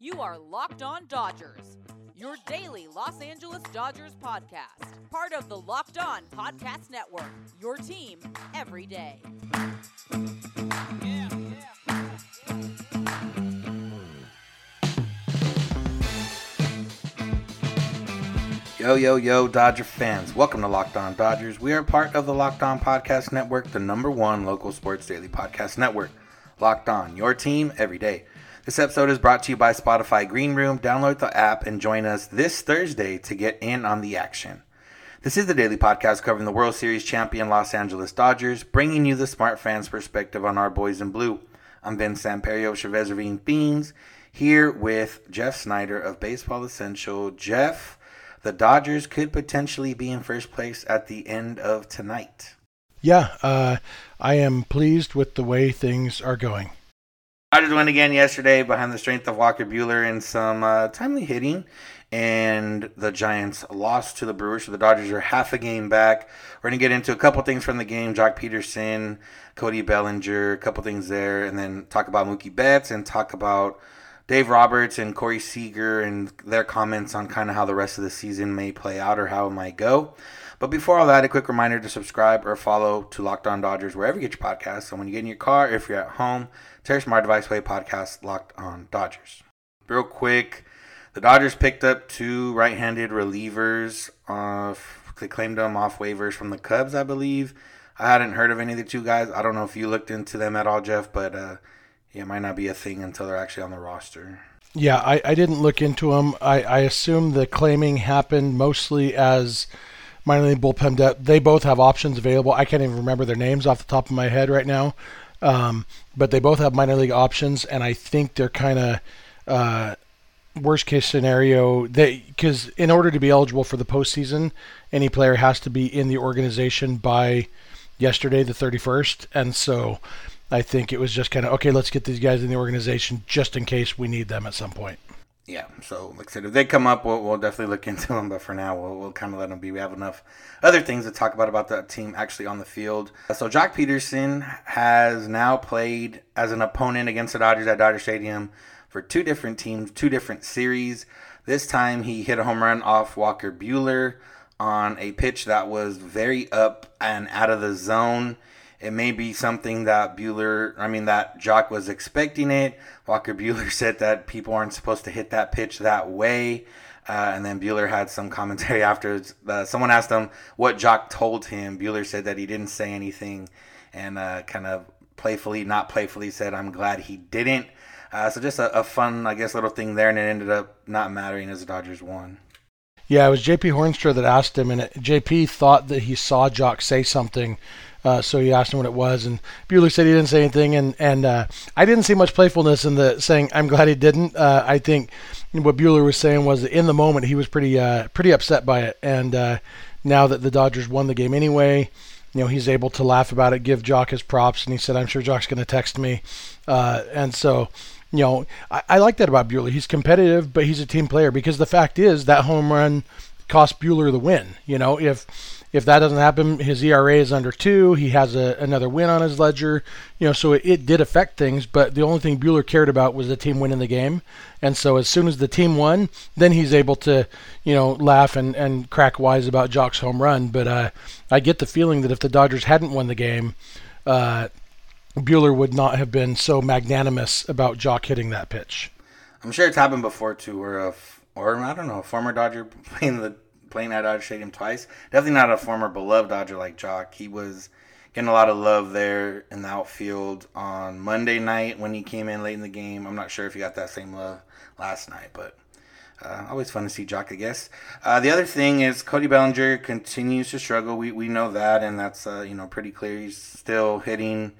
You are Locked On Dodgers, your daily Los Angeles Dodgers podcast. Part of the Locked On Podcast Network, your team every day. Yo, yo, yo, Dodger fans. Welcome to Locked On Dodgers. We are part of the Locked On Podcast Network, the number one local sports daily podcast network. Locked On, your team every day. This episode is brought to you by Spotify Green Room. Download the app and join us this Thursday to get in on the action. This is the daily podcast covering the World Series champion Los Angeles Dodgers, bringing you the smart fans' perspective on our boys in blue. I'm Vince Samperio, Chavez Ravine Beans, here with Jeff Snyder of Baseball Essential. Jeff, the Dodgers could potentially be in first place at the end of tonight. Yeah, uh, I am pleased with the way things are going. Dodgers win again yesterday behind the strength of Walker Buehler and some uh, timely hitting. And the Giants lost to the Brewers, so the Dodgers are half a game back. We're going to get into a couple things from the game Joc Pederson, Cody Bellinger, a couple things there, and then talk about Mookie Betts and talk about Dave Roberts and Corey Seager and their comments on kind of how the rest of the season may play out or how it might go. But before all that, a quick reminder to subscribe or follow to Locked On Dodgers wherever you get your podcasts. So when you get in your car, if you're at home, tell your smart device play podcast Locked On Dodgers. Real quick, the Dodgers picked up two right-handed relievers. Uh, they claimed them off waivers from the Cubs, I believe. I hadn't heard of any of the two guys. I don't know if you looked into them at all, Jeff, but uh, yeah, it might not be a thing until they're actually on the roster. Yeah, I, I didn't look into them. I, I assume the claiming happened mostly as minor league bullpen depth. They both have options available. I can't even remember their names off the top of my head right now. Um, but they both have minor league options, and I think they're kind of uh, worst case scenario. They because in order to be eligible for the postseason, any player has to be in the organization by yesterday, the 31st, and so I think it was just kind of okay. Let's get these guys in the organization just in case we need them at some point. Yeah, so like I said, if they come up, we'll, we'll definitely look into them. But for now, we'll, we'll kind of let them be. We have enough other things to talk about about that team actually on the field. Uh, so Joc Pederson has now played as an opponent against the Dodgers at Dodger Stadium for two different teams, two different series. This time he hit a home run off Walker Buehler on a pitch that was very up and out of the zone. It may be something that Buehler, I mean, that Joc was expecting it. Walker Buehler said that people aren't supposed to hit that pitch that way. Uh, and then Buehler had some commentary afterwards. Uh, someone asked him what Joc told him. Buehler said that he didn't say anything and uh, kind of playfully, not playfully, said, I'm glad he didn't. Uh, so just a, a fun, I guess, little thing there. And it ended up not mattering as the Dodgers won. Yeah, it was JP Hoornstra that asked him, and JP thought that he saw Joc say something uh, so he asked him what it was, and Buehler said he didn't say anything, and and uh, I didn't see much playfulness in the saying. I'm glad he didn't. Uh, I think what Buehler was saying was that in the moment he was pretty uh, pretty upset by it, and uh, now that the Dodgers won the game anyway, you know he's able to laugh about it, give Joc his props, and he said, "I'm sure Joc's going to text me," uh, and so you know, I, I, like that about Buehler. He's competitive, but he's a team player because the fact is that home run cost Buehler the win. You know, if if that doesn't happen, his ERA is under two. He has a, another win on his ledger. You know, so it, it, did affect things. But the only thing Buehler cared about was the team winning the game. And so as soon as the team won, then he's able to, you know, laugh and, and crack wise about Joc's home run. But uh, I get the feeling that if the Dodgers hadn't won the game, uh, Buehler would not have been so magnanimous about Joc hitting that pitch. I'm sure it's happened before too, where a, or I don't know, a former Dodger playing the playing at Dodger Stadium twice. Definitely not a former beloved Dodger like Joc. He was getting a lot of love there in the outfield on Monday night when he came in late in the game. I'm not sure if he got that same love last night, but uh, always fun to see Joc, I guess. Uh, the other thing is Cody Bellinger continues to struggle. We we know that, and that's uh, you know pretty clear. He's still hitting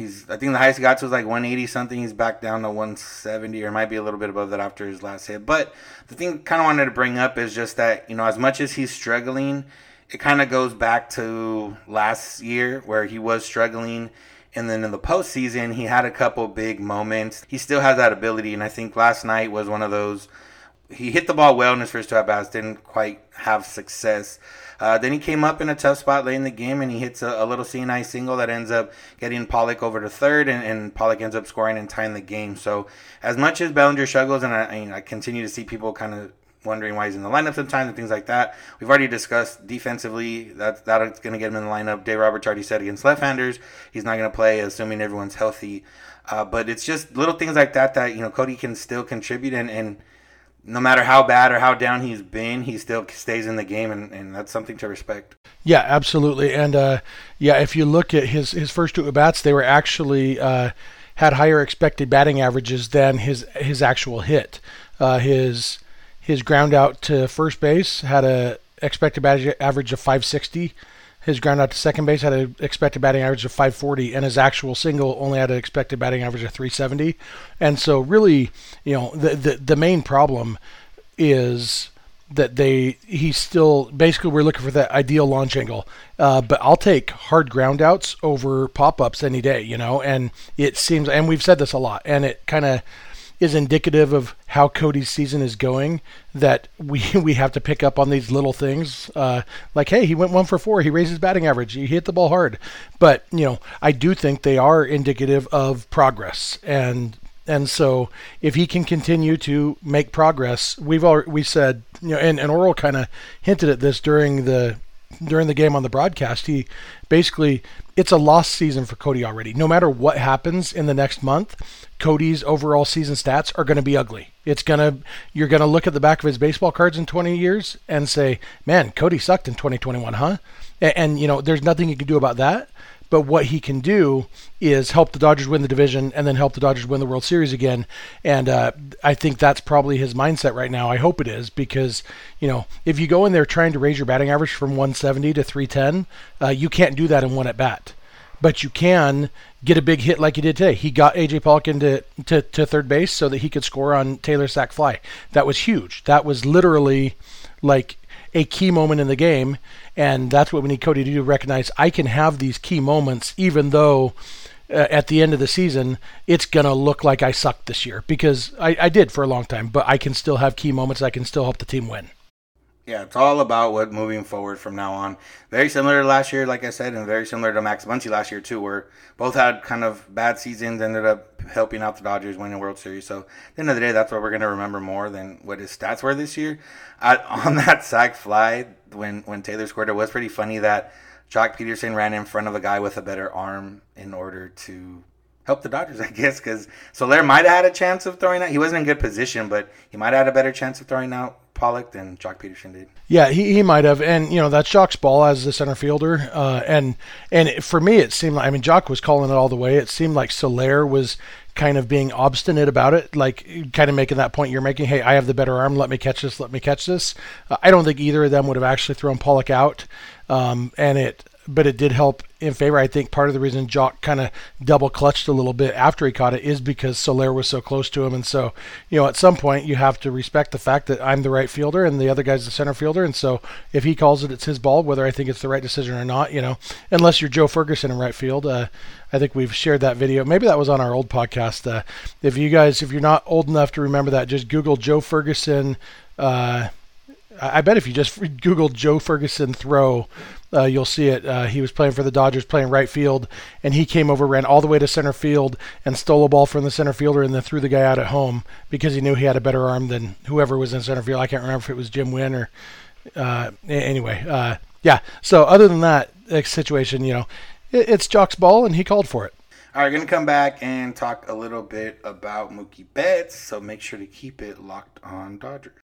He's I think the highest he got to was like 180 something. He's back down to 170 or might be a little bit above that after his last hit. But the thing kind of wanted to bring up is just that you know as much as he's struggling, it kind of goes back to last year where he was struggling. And then in the postseason, he had a couple big moments. He still has that ability, and I think last night was one of those. He hit the ball well in his first two at bats, didn't quite have success. Uh, then he came up in a tough spot late in the game and he hits a, a little seeing-eye single that ends up getting Pollock over to third, and, and Pollock ends up scoring and tying the game. So, as much as Bellinger struggles, and I, I continue to see people kind of wondering why he's in the lineup sometimes and things like that. We've already discussed defensively that that's going to get him in the lineup. Dave Roberts already said against left-handers he's not going to play, assuming everyone's healthy. Uh, but it's just little things like that that you know Cody can still contribute and. and no matter how bad or how down he's been, he still stays in the game, and, and that's something to respect. Yeah, absolutely. And uh, yeah, if you look at his his first two at bats, they were actually uh, had higher expected batting averages than his his actual hit. Uh, his his ground out to first base had a expected batting average of 560. His ground out to second base had an expected batting average of 540, and his actual single only had an expected batting average of 370. And so, really, you know, the the, the main problem is that they he's still basically we're looking for that ideal launch angle. Uh, but I'll take hard ground outs over pop ups any day, you know. And it seems, and we've said this a lot, and it kind of is indicative of how Cody's season is going. That we we have to pick up on these little things, uh, like hey, he went one for four, he raised his batting average, he hit the ball hard. But you know, I do think they are indicative of progress, and and so if he can continue to make progress, we've all we said you know, and and Orel kind of hinted at this during the during the game on the broadcast. He basically it's a lost season for Cody already. No matter what happens in the next month, Cody's overall season stats are going to be ugly. It's going to you're going to look at the back of his baseball cards in 20 years and say, "Man, Cody sucked in 2021, huh?" And, and you know, there's nothing you can do about that. But what he can do is help the Dodgers win the division and then help the Dodgers win the World Series again. And uh, I think that's probably his mindset right now. I hope it is because, you know, if you go in there trying to raise your batting average from 170 to 310, uh, you can't do that in one at bat. But you can get a big hit like he did today. He got AJ Pollock into to, to third base so that he could score on Taylor's sac fly. That was huge. That was literally like a key moment in the game, and that's what we need Cody to do. Recognize I can have these key moments, even though uh, at the end of the season it's gonna look like I sucked this year because I, I did for a long time. But I can still have key moments. I can still help the team win. Yeah, it's all about what moving forward from now on. Very similar to last year, like I said, and very similar to Max Muncy last year too, where both had kind of bad seasons, ended up helping out the Dodgers winning the World Series. So at the end of the day, that's what we're gonna remember more than what his stats were this year. I, on that sac fly, when when Taylor scored, it was pretty funny that Joc Pederson ran in front of a guy with a better arm in order to help the Dodgers, I guess, because Soler might have had a chance of throwing out. He wasn't in good position, but he might have had a better chance of throwing out Pollock than Joc Pederson did. Yeah, he, he might have, and you know that's Joc's ball as the center fielder, uh, and and for me it seemed like I mean Joc was calling it all the way. It seemed like Soler was kind of being obstinate about it, like kind of making that point you're making. Hey, I have the better arm. Let me catch this. Let me catch this. Uh, I don't think either of them would have actually thrown Pollock out, um, and it but it did help in favor. I think part of the reason Joc kind of double clutched a little bit after he caught it is because Soler was so close to him. And so, you know, at some point you have to respect the fact that I'm the right fielder and the other guy's the center fielder. And so if he calls it, it's his ball, whether I think it's the right decision or not, you know, unless you're Joe Ferguson in right field. Uh, I think we've shared that video. Maybe that was on our old podcast. Uh, if you guys, if you're not old enough to remember that, just Google Joe Ferguson. Uh, I bet if you just Google Joe Ferguson throw, uh, you'll see it. Uh, he was playing for the Dodgers, playing right field, and he came over, ran all the way to center field, and stole a ball from the center fielder, and then threw the guy out at home because he knew he had a better arm than whoever was in center field. I can't remember if it was Jim Wynn or uh, anyway. Uh, yeah. So other than that situation, you know, it, it's Joc's ball, and he called for it. All right, going to come back and talk a little bit about Mookie Betts, so make sure to keep it locked on Dodgers.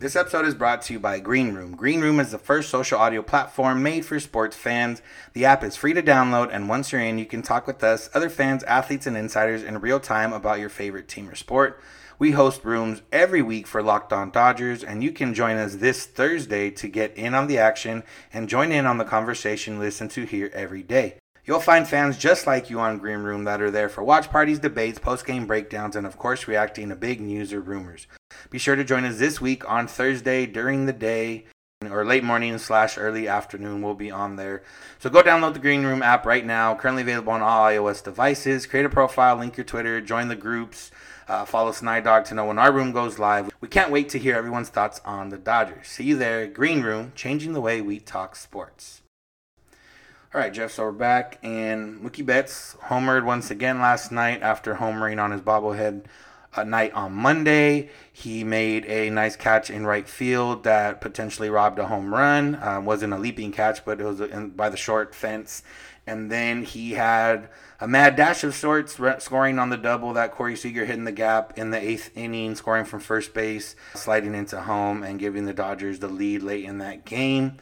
This episode is brought to you by Green Room. Green Room is the first social audio platform made for sports fans. The app is free to download, and once you're in, you can talk with us, other fans, athletes, and insiders in real time about your favorite team or sport. We host rooms every week for Locked On Dodgers, and you can join us this Thursday to get in on the action and join in on the conversation listen to here every day. You'll find fans just like you on Green Room that are there for watch parties, debates, post game breakdowns, and of course, reacting to big news or rumors. Be sure to join us this week on Thursday during the day or late morning slash early afternoon We'll be on there. So go download the Green Room app right now. Currently available on all iOS devices. Create a profile, link your Twitter, join the groups, uh, follow Snydog to know when our room goes live. We can't wait to hear everyone's thoughts on the Dodgers. See you there, Green Room, changing the way we talk sports. All right, Jeff, so we're back, and Mookie Betts homered once again last night after homering on his bobblehead night on Monday. He made a nice catch in right field that potentially robbed a home run. Um, wasn't a leaping catch, but it was in, by the short fence. And then he had a mad dash of sorts, scoring on the double that Corey Seager hit in the gap in the eighth inning, scoring from first base, sliding into home, and giving the Dodgers the lead late in that game.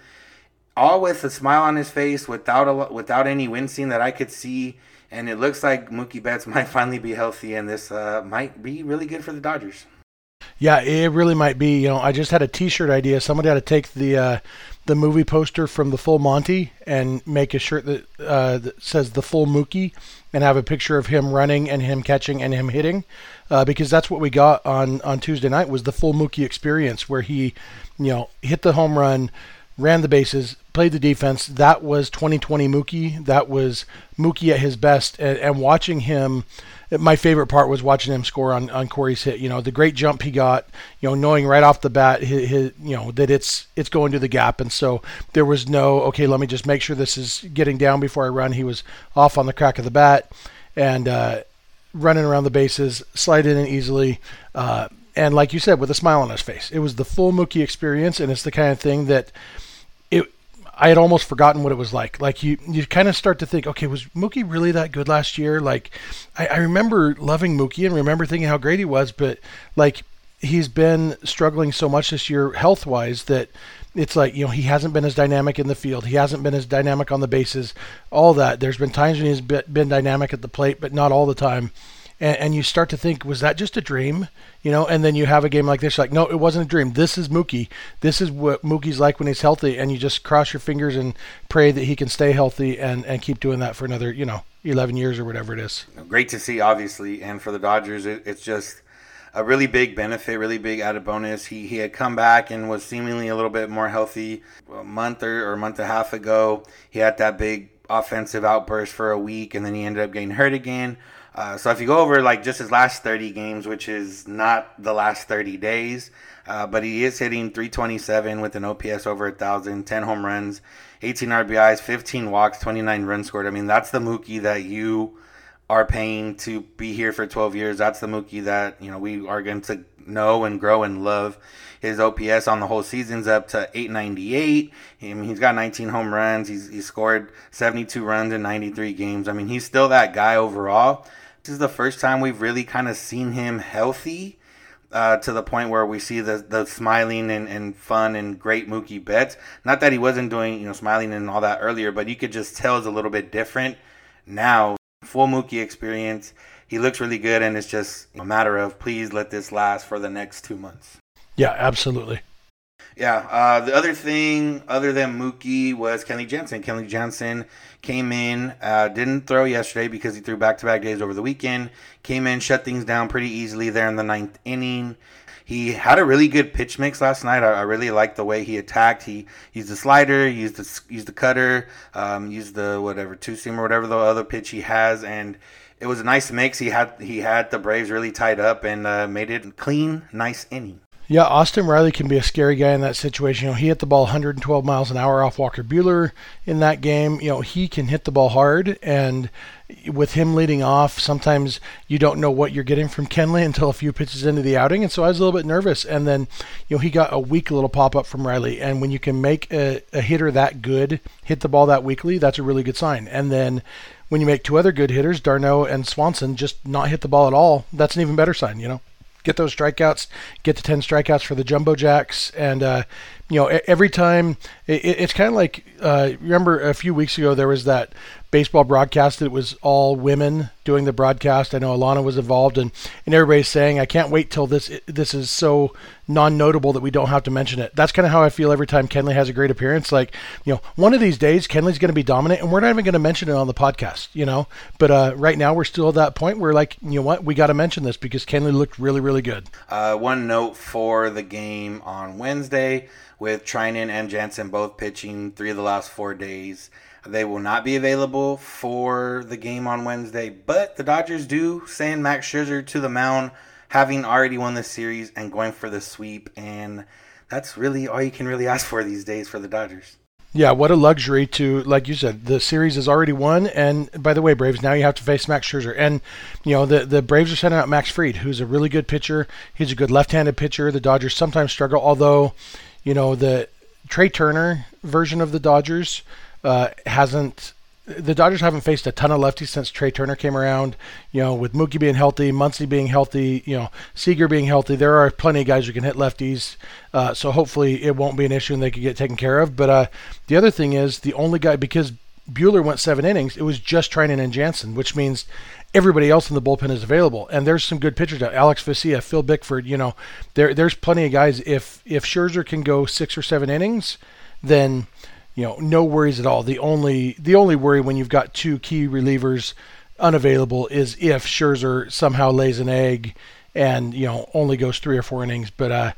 All with a smile on his face, without a, without any wincing that I could see and it looks like Mookie Betts might finally be healthy, and this uh, might be really good for the Dodgers. Yeah, it really might be. You know, I just had a T-shirt idea. Somebody had to take the uh, the movie poster from the Full Monty and make a shirt that, uh, that says the Full Mookie, and have a picture of him running and him catching and him hitting, uh, because that's what we got on on Tuesday night was the Full Mookie experience, where he, you know, hit the home run ran the bases, played the defense. That was 2020 Mookie. That was Mookie at his best. And, and, watching him, my favorite part was watching him score on, on Corey's hit. You know, the great jump he got. You know, knowing right off the bat, his, his, you know that it's it's going to the gap, and so there was no okay. Let me just make sure this is getting down before I run. He was off on the crack of the bat and uh, running around the bases, sliding in easily. Uh, and like you said, with a smile on his face, it was the full Mookie experience, and it's the kind of thing that I had almost forgotten what it was like. Like you, you kind of start to think, okay, was Mookie really that good last year? Like, I, I remember loving Mookie and remember thinking how great he was, but like he's been struggling so much this year health wise that it's like you know he hasn't been as dynamic in the field he hasn't been as dynamic on the bases all that there's been times when he's been dynamic at the plate but not all the time and, and, you start to think, was that just a dream? You know, and then you have a game like this, like, no, it wasn't a dream. This is Mookie. This is what Mookie's like when he's healthy, and you just cross your fingers and pray that he can stay healthy and and keep doing that for another, you know, 11 years or whatever it is. Great to see, obviously, and for the Dodgers, it, it's just a really big benefit, really big added bonus. He he had come back and was seemingly a little bit more healthy a month or, or a month and a half ago. He had that big offensive outburst for a week, and then he ended up getting hurt again. Uh, so if you go over like just his last 30 games, which is not the last 30 days, uh, but he is hitting 327 with an OPS over a thousand, 10 home runs, 18 RBIs, 15 walks, 29 runs scored. I mean, that's the Mookie that you are paying to be here for 12 years. That's the Mookie that you know we are going to know and grow and love. His OPS on the whole season's up to 898. I mean, he's got 19 home runs. He's, he's scored 72 runs in 93 games. I mean, he's still that guy overall. This is the first time we've really kind of seen him healthy uh, to the point where we see the the smiling and, and fun and great Mookie Betts. Not that he wasn't doing you know smiling and all that earlier, but you could just tell it's a little bit different now. Full Mookie experience. He looks really good, and it's just a matter of please let this last for the next two months. Yeah, absolutely. Yeah. Uh, the other thing, other than Mookie, was Kenley Jansen. Kenley Jansen came in, uh, didn't throw yesterday because he threw back to back days over the weekend. Came in, shut things down pretty easily there in the ninth inning. He had a really good pitch mix last night. I, I really liked the way he attacked. He used the slider, used the used the cutter, um, used the whatever two seam or whatever the other pitch he has, and it was a nice mix. He had he had the Braves really tied up and uh, made it clean, nice inning. Yeah, Austin Riley can be a scary guy in that situation. You know, he hit the ball 112 miles an hour off Walker Buehler in that game. You know, he can hit the ball hard, and with him leading off, sometimes you don't know what you're getting from Kenley until a few pitches into the outing. And so I was a little bit nervous. And then, you know, he got a weak little pop up from Riley. And when you can make a, a hitter that good hit the ball that weakly, that's a really good sign. And then when you make two other good hitters, d'Arnaud and Swanson, just not hit the ball at all, that's an even better sign, you know? Get those strikeouts, get to 10 strikeouts for the Jumbo Jacks. And, uh, you know, every time it, it's kind of like, uh, remember a few weeks ago, there was that baseball broadcast, that was all women doing the broadcast. I know Alanna was involved, and, and everybody's saying, I can't wait till this this is so non-notable that we don't have to mention it. That's kind of how I feel every time Kenley has a great appearance. Like, you know, one of these days Kenley's going to be dominant, and we're not even going to mention it on the podcast, you know. But uh, right now we're still at that point where, like, you know what, we got to mention this because Kenley looked really, really good. Uh, one note for the game on Wednesday with Treinen and Jansen both pitching three of the last four days. They will not be available for the game on Wednesday, but the Dodgers do send Max Scherzer to the mound, having already won the series and going for the sweep. And that's really all you can really ask for these days for the Dodgers. Yeah, what a luxury to, like you said, the series is already won. And by the way, Braves, now you have to face Max Scherzer. And, you know, the, the Braves are sending out Max Fried, who's a really good pitcher. He's a good left handed pitcher. The Dodgers sometimes struggle, although, you know, the Trea Turner version of the Dodgers uh, hasn't the Dodgers haven't faced a ton of lefties since Trea Turner came around. You know, with Mookie being healthy, Muncy being healthy, you know, Seager being healthy, there are plenty of guys who can hit lefties. Uh, so hopefully it won't be an issue and they can get taken care of. But uh, the other thing is the only guy because Buehler went seven innings, it was just Treinen and Jansen, which means everybody else in the bullpen is available. And there's some good pitchers out. Alex Vesia, Phil Bickford, you know, there there's plenty of guys. If if Scherzer can go six or seven innings, then you know, no worries at all. The only the only worry when you've got two key relievers unavailable is if Scherzer somehow lays an egg and you know only goes three or four innings. But uh,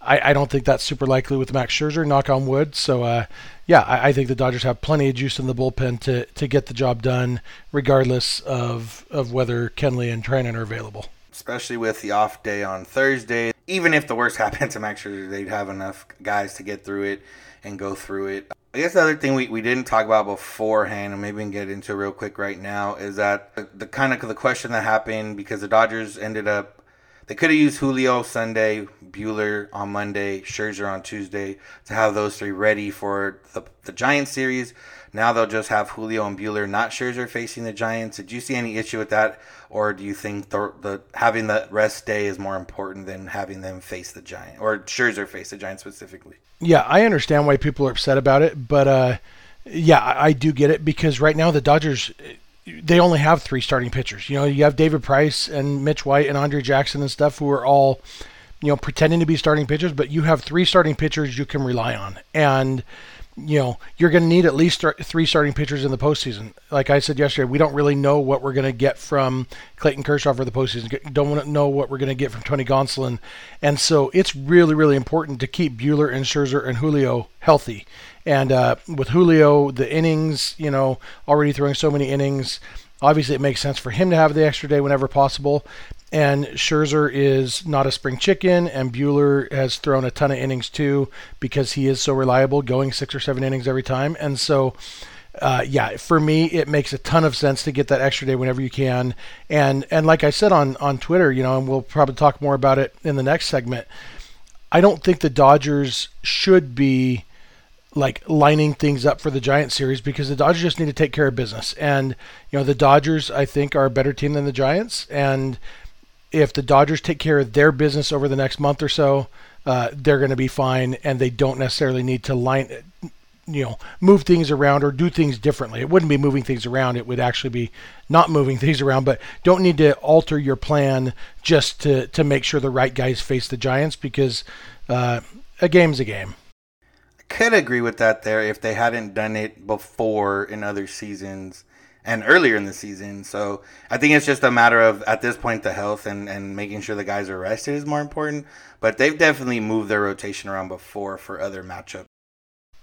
I, I don't think that's super likely with Max Scherzer. Knock on wood. So uh, yeah, I, I, think the Dodgers have plenty of juice in the bullpen to to get the job done, regardless of of whether Kenley and Treinen are available. Especially with the off day on Thursday, even if the worst happened to Max Scherzer, they'd have enough guys to get through it and go through it. I guess the other thing we, we didn't talk about beforehand, and maybe we can get into real quick right now, is that the, the kind of the question that happened because the Dodgers ended up they could have used Julio Sunday, Buehler on Monday, Scherzer on Tuesday to have those three ready for the the Giants series. Now they'll just have Julio and Buehler, not Scherzer, facing the Giants. Did you see any issue with that, or do you think the, the having the rest day is more important than having them face the Giant or Scherzer face the Giants specifically? Yeah, I understand why people are upset about it, but uh, yeah, I, I do get it because right now the Dodgers they only have three starting pitchers. You know, you have David Price and Mitch White and Andre Jackson and stuff who are all, you know, pretending to be starting pitchers, but you have three starting pitchers you can rely on. And you know, you're going to need at least three starting pitchers in the postseason. Like I said yesterday, we don't really know what we're going to get from Clayton Kershaw for the postseason. Don't know what we're going to get from Tony Gonsolin, and so it's really, really important to keep Buehler and Scherzer and Julio healthy. And uh, with Julio, the innings, you know, already throwing so many innings, obviously it makes sense for him to have the extra day whenever possible. And Scherzer is not a spring chicken, and Buehler has thrown a ton of innings too because he is so reliable, going six or seven innings every time. And so, uh, yeah, for me, it makes a ton of sense to get that extra day whenever you can. And and like I said on on Twitter, you know, and we'll probably talk more about it in the next segment. I don't think the Dodgers should be like lining things up for the Giant series because the Dodgers just need to take care of business. And you know, the Dodgers I think are a better team than the Giants and if the Dodgers take care of their business over the next month or so, uh, they're going to be fine, and they don't necessarily need to line, you know, move things around or do things differently. It wouldn't be moving things around; it would actually be not moving things around. But don't need to alter your plan just to to make sure the right guys face the Giants because uh, a game's a game. Could agree with that there if they hadn't done it before in other seasons and earlier in the season. So I think it's just a matter of at this point the health and, and making sure the guys are rested is more important. But they've definitely moved their rotation around before for other matchups.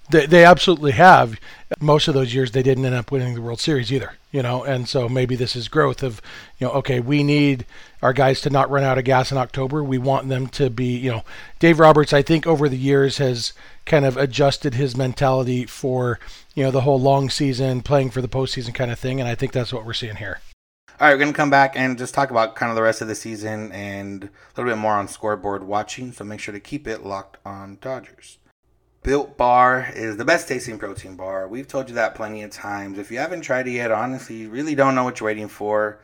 They, they absolutely have. Most of those years they didn't end up winning the World Series either, you know. And so maybe this is growth of, you know, okay, we need our guys to not run out of gas in October. We want them to be, you know, Dave Roberts. I think over the years has kind of adjusted his mentality for you know the whole long season playing for the postseason kind of thing, and I think that's what we're seeing here. All right, we're gonna come back and just talk about kind of the rest of the season and a little bit more on scoreboard watching. So make sure to keep it locked on Dodgers. Built Bar is the best tasting protein bar. We've told you that plenty of times. If you haven't tried it yet, honestly, you really don't know what you're waiting for.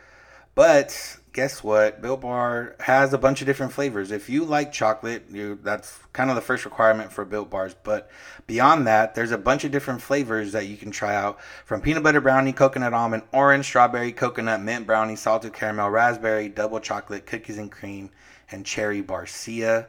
But guess what? Built Bar has a bunch of different flavors. If you like chocolate, you that's kind of the first requirement for Built Bars. But beyond that, there's a bunch of different flavors that you can try out from peanut butter brownie, coconut almond, orange, strawberry, coconut, mint brownie, salted caramel, raspberry, double chocolate, cookies and cream, and cherry barcia.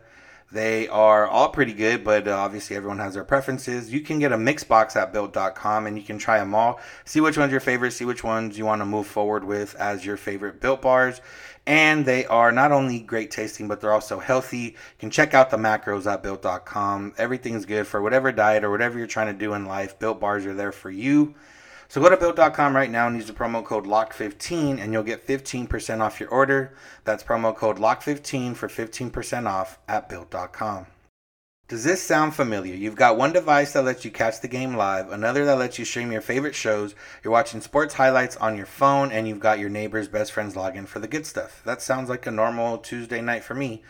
They are all pretty good, but uh, obviously everyone has their preferences. You can get a mix box at built.com and you can try them all. See which one's are your favorite, see which ones you want to move forward with as your favorite built bars. And they are not only great tasting, but they're also healthy. You can check out the macros at built.com. Everything's good for whatever diet or whatever you're trying to do in life. Built bars are there for you. So go to built.com right now and use the promo code LOCK15 and you'll get 15% off your order. That's promo code LOCK15 for 15% off at built.com. Does this sound familiar? You've got one device that lets you catch the game live, another that lets you stream your favorite shows, you're watching sports highlights on your phone, and you've got your neighbor's best friend's login for the good stuff. That sounds like a normal Tuesday night for me.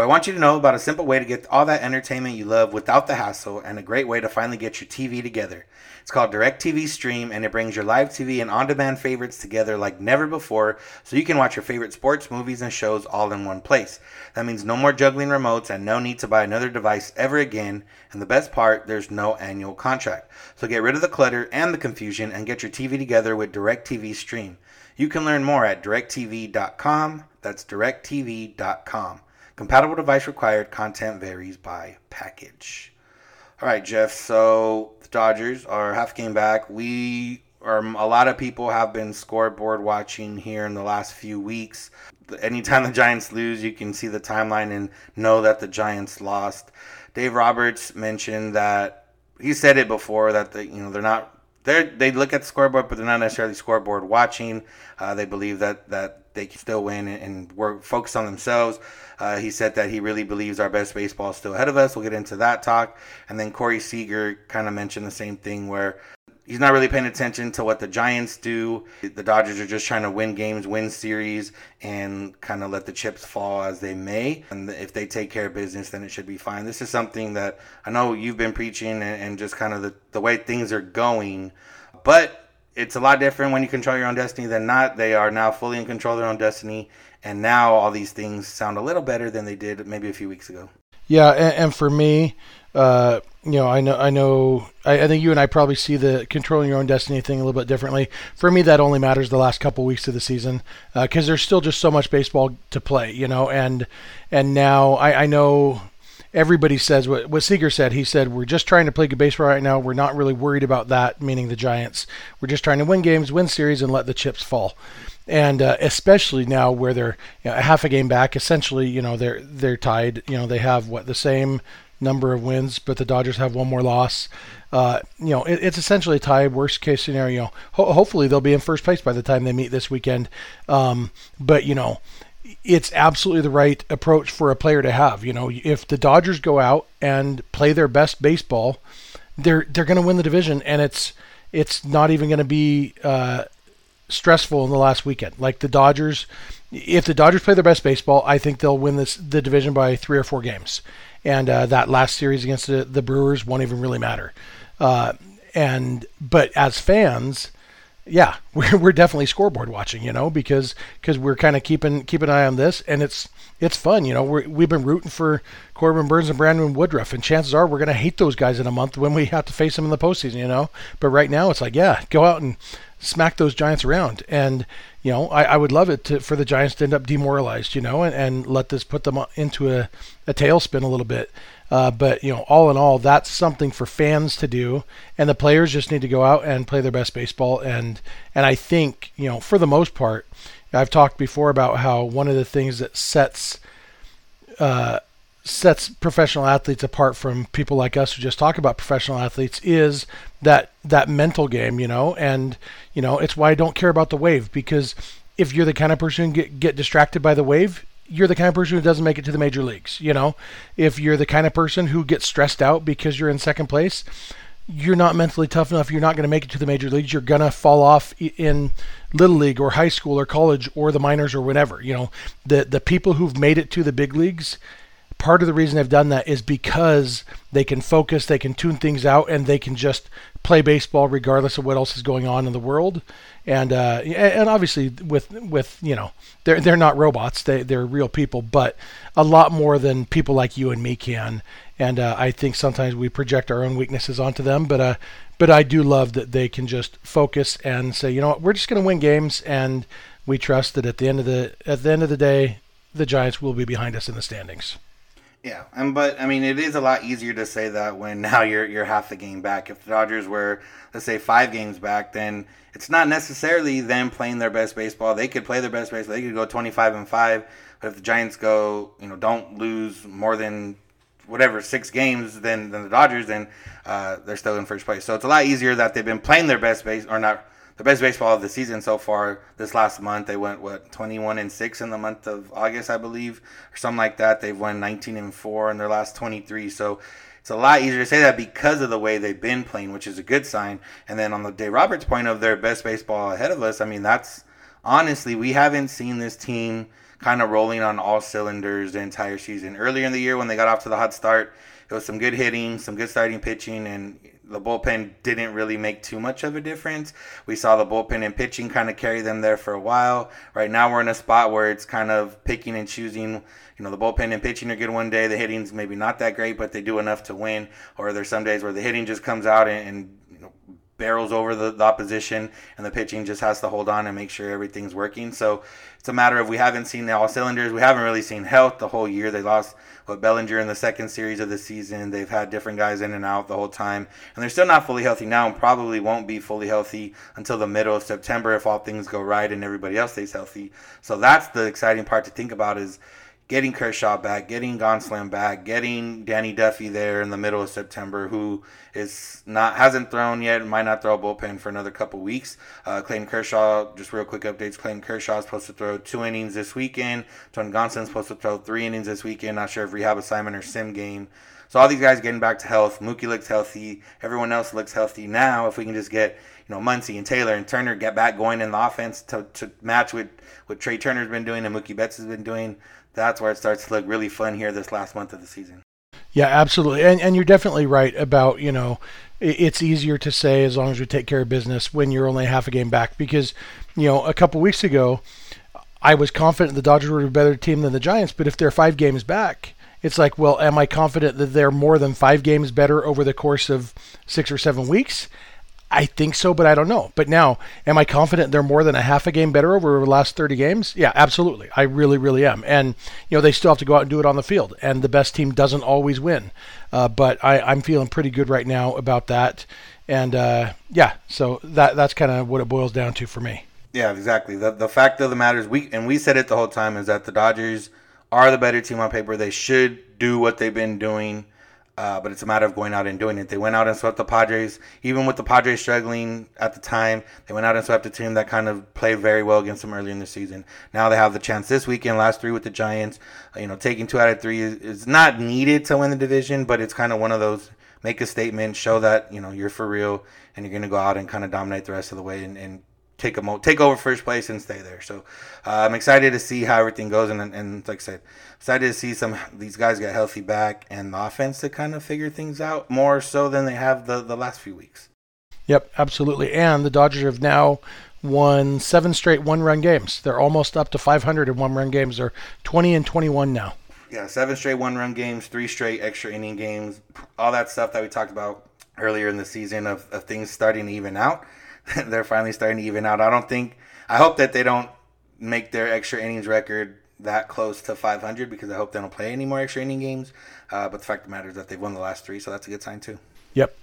I want you to know about a simple way to get all that entertainment you love without the hassle and a great way to finally get your TV together. It's called DirecTV Stream and it brings your live TV and on demand favorites together like never before so you can watch your favorite sports, movies, and shows all in one place. That means no more juggling remotes and no need to buy another device ever again. And the best part, there's no annual contract. So get rid of the clutter and the confusion and get your TV together with DirecTV Stream. You can learn more at directv.com. That's directv.com. Compatible device required. Content varies by package. All right, Jeff. So the Dodgers are half game back. We are a lot of people have been scoreboard watching here in the last few weeks. Anytime the Giants lose, you can see the timeline and know that the Giants lost. Dave Roberts mentioned that he said it before that the, you know they're not they they look at the scoreboard, but they're not necessarily scoreboard watching. Uh, they believe that that they can still win and, and work focus on themselves. Uh, he said that he really believes our best baseball is still ahead of us. We'll get into that talk. And then Corey Seager kind of mentioned the same thing where he's not really paying attention to what the Giants do. The Dodgers are just trying to win games, win series, and kind of let the chips fall as they may. And if they take care of business, then it should be fine. This is something that I know you've been preaching and, and just kind of the, the way things are going. But it's a lot different when you control your own destiny than not. They are now fully in control of their own destiny and now all these things sound a little better than they did maybe a few weeks ago. Yeah, and, and for me, uh, you know, I know, I know, I, I, think you and I probably see the controlling your own destiny thing a little bit differently. For me, that only matters the last couple weeks of the season because uh, there's still just so much baseball to play, you know, and and now I, I know everybody says what, what Seager said. He said, We're just trying to play good baseball right now. We're not really worried about that, meaning the Giants. We're just trying to win games, win series, and let the chips fall and uh, especially now where they're you know, half a game back, essentially, you know, they're they're tied. You know, they have what the same number of wins, but the Dodgers have one more loss. Uh, you know, it, it's essentially a tie. Worst case scenario. Ho- hopefully, they'll be in first place by the time they meet this weekend. Um, but you know, it's absolutely the right approach for a player to have. You know, if the Dodgers go out and play their best baseball, they're they're going to win the division, and it's it's not even going to be. Uh, stressful in the last weekend. Like the Dodgers, if the Dodgers play their best baseball, I think they'll win this the division by three or four games. And uh, that last series against the, the, Brewers won't even really matter. Uh, and but as fans, yeah, we're, we're definitely scoreboard watching, you know, because because we're kind of keeping keep an eye on this, and it's it's fun, you know. we we've been rooting for Corbin Burnes and Brandon Woodruff, and chances are we're to hate those guys in a month when we have to face them in the postseason, you know. But right now, it's like, yeah, go out and smack those Giants around. And you know, I, I would love it to, for the Giants to end up demoralized, you know, and, and let this put them into a, a tailspin a little bit. Uh, but you know, all in all, that's something for fans to do, and the players just need to go out and play their best baseball. And and I think you know, for the most part, I've talked before about how one of the things that sets uh, sets professional athletes apart from people like us who just talk about professional athletes is that that mental game, you know, and you know it's why I don't care about the wave because if you're the kind of person who get get distracted by the wave, you're the kind of person who doesn't make it to the major leagues, you know. If you're the kind of person who gets stressed out because you're in second place, you're not mentally tough enough. You're not going to make it to the major leagues. You're going to fall off in little league or high school or college or the minors or whatever. You know, the the people who've made it to the big leagues part of the reason they've done that is because they can focus, they can tune things out, and they can just play baseball regardless of what else is going on in the world. And uh, and obviously with with you know they're they're not robots, they they're real people, but a lot more than people like you and me can. And uh, I think sometimes we project our own weaknesses onto them, but uh, but I do love that they can just focus and say, you know what, we're just going to win games, and we trust that at the end of the at the end of the day, the Giants will be behind us in the standings. Yeah, and but I mean, it is a lot easier to say that when now you're you're half the game back. If the Dodgers were, let's say, five games back, then it's not necessarily them playing their best baseball. They could play their best baseball. They could go 25 and five. But if the Giants go, you know, don't lose more than whatever six games than than the Dodgers, then uh, they're still in first place. So it's a lot easier that they've been playing their best base or not the best baseball of the season so far. This last month, they went what 21 and six in the month of August, I believe, or something like that. They've won 19 and four in their last 23. So it's a lot easier to say that because of the way they've been playing, which is a good sign. And then on the Dave Roberts point of their best baseball ahead of us, I mean that's honestly we haven't seen this team kind of rolling on all cylinders the entire season. Earlier in the year, when they got off to the hot start, it was some good hitting, some good starting pitching, and the bullpen didn't really make too much of a difference. We saw the bullpen and pitching kind of carry them there for a while. Right now, we're in a spot where it's kind of picking and choosing. You know, the bullpen and pitching are good one day. The hitting's maybe not that great, but they do enough to win. Or there's some days where the hitting just comes out and, and you know, barrels over the, the, opposition, and the pitching just has to hold on and make sure everything's working. So it's a matter of we haven't seen the all cylinders. We haven't really seen health the whole year. They lost but Bellinger in the second series of the season, they've had different guys in and out the whole time, and they're still not fully healthy now, and probably won't be fully healthy until the middle of September if all things go right and everybody else stays healthy. So that's the exciting part to think about is getting Kershaw back, getting Gonsolin back, getting Danny Duffy there in the middle of September, who is not hasn't thrown yet, might not throw a bullpen for another couple weeks. Uh, Clayton Kershaw, just real quick updates. Clayton Kershaw is supposed to throw two innings this weekend. Tony Gonsolin's supposed to throw three innings this weekend. Not sure if rehab assignment or sim game. So all these guys getting back to health. Mookie looks healthy. Everyone else looks healthy now. If we can just get you know Muncy and Taylor and Turner get back going in the offense to, to match with what Trea Turner's been doing and Mookie Betts has been doing that's where it starts to look really fun here this last month of the season. Yeah, absolutely. And and you're definitely right about, you know, it's easier to say as long as we take care of business when you're only half a game back because, you know, a couple weeks ago I was confident the Dodgers were a better team than the Giants, but if they're 5 games back, it's like, well, am I confident that they're more than 5 games better over the course of 6 or 7 weeks? I think so, but I don't know. But now, am I confident they're more than a half a game better over the last 30 games? Yeah, absolutely. I really, really am. And, you know, they still have to go out and do it on the field. And the best team doesn't always win. Uh, but I, I'm feeling pretty good right now about that. And, uh, yeah, so that that's kind of what it boils down to for me. Yeah, exactly. The, the fact of the matter is, we, and we said it the whole time, is that the Dodgers are the better team on paper. They should do what they've been doing uh, but it's a matter of going out and doing it. They went out and swept the Padres, even with the Padres struggling at the time. They went out and swept a team that kind of played very well against them early in the season. Now they have the chance this weekend, last three with the Giants. Uh, you know, taking two out of three is, is not needed to win the division, but it's kind of one of those make a statement, show that you know you're for real, and you're going to go out and kind of dominate the rest of the way and, and take a mo- take over first place and stay there. So uh, I'm excited to see how everything goes, and, and like I said, excited to see some these guys get healthy back and the offense to kind of figure things out more so than they have the the last few weeks. Yep, absolutely. And the Dodgers have now won seven straight one-run games. They're almost up to 500 in one-run games. They're 20 and 21 now. Yeah, seven straight one-run games, three straight extra inning games, all that stuff that we talked about earlier in the season of, of things starting to even out. they're finally starting to even out. I don't think. I hope that they don't make their extra innings record that close to 500 because I hope they don't play any more extra inning games. Uh, but the fact of the matter is that they've won the last three, so that's a good sign too. Yep.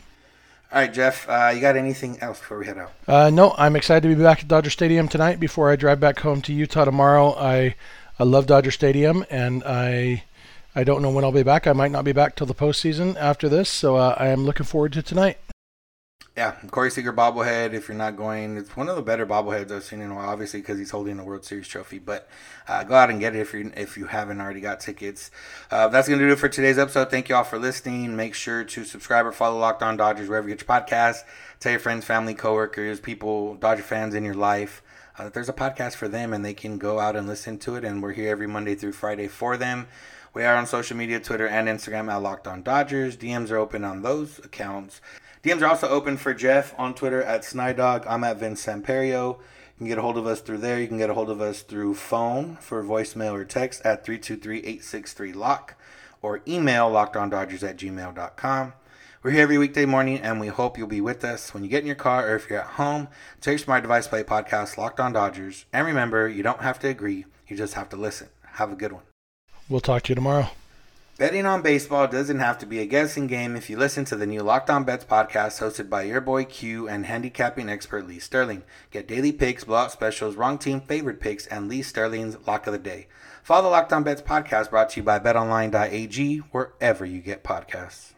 All right, Jeff. Uh, you got anything else before we head out? Uh, no, I'm excited to be back at Dodger Stadium tonight. Before I drive back home to Utah tomorrow, I I love Dodger Stadium, and I I don't know when I'll be back. I might not be back till the postseason after this, so uh, I am looking forward to tonight yeah, Corey Seager bobblehead. If you're not going, it's one of the better bobbleheads I've seen in a while. Obviously, because he's holding a World Series trophy. But uh, go out and get it if you if you haven't already got tickets. Uh, that's gonna do it for today's episode. Thank you all for listening. Make sure to subscribe or follow Locked On Dodgers wherever you get your podcast. Tell your friends, family, coworkers, people, Dodger fans in your life. uh, there's a podcast for them and they can go out and listen to it. And we're here every Monday through Friday for them. We are on social media, Twitter and Instagram at Locked On Dodgers. DMs are open on those accounts. DMs are also open for Jeff on Twitter at Snydog. I'm at Vince Samperio. You can get a hold of us through there. You can get a hold of us through phone for voicemail or text at 323-863-LOCK or email lockedondodgers at gmail.com. We're here every weekday morning, and we hope you'll be with us when you get in your car or if you're at home. Take your smart device, play podcast Locked On Dodgers. And remember, you don't have to agree, you just have to listen. Have a good one. We'll talk to you tomorrow. Betting on baseball doesn't have to be a guessing game if you listen to the new Locked On Bets podcast hosted by your boy Q and handicapping expert Lee Sterling. Get daily picks, blowout specials, wrong team favorite picks, and Lee Sterling's lock of the day. Follow the Locked On Bets podcast brought to you by betonline.ag wherever you get podcasts.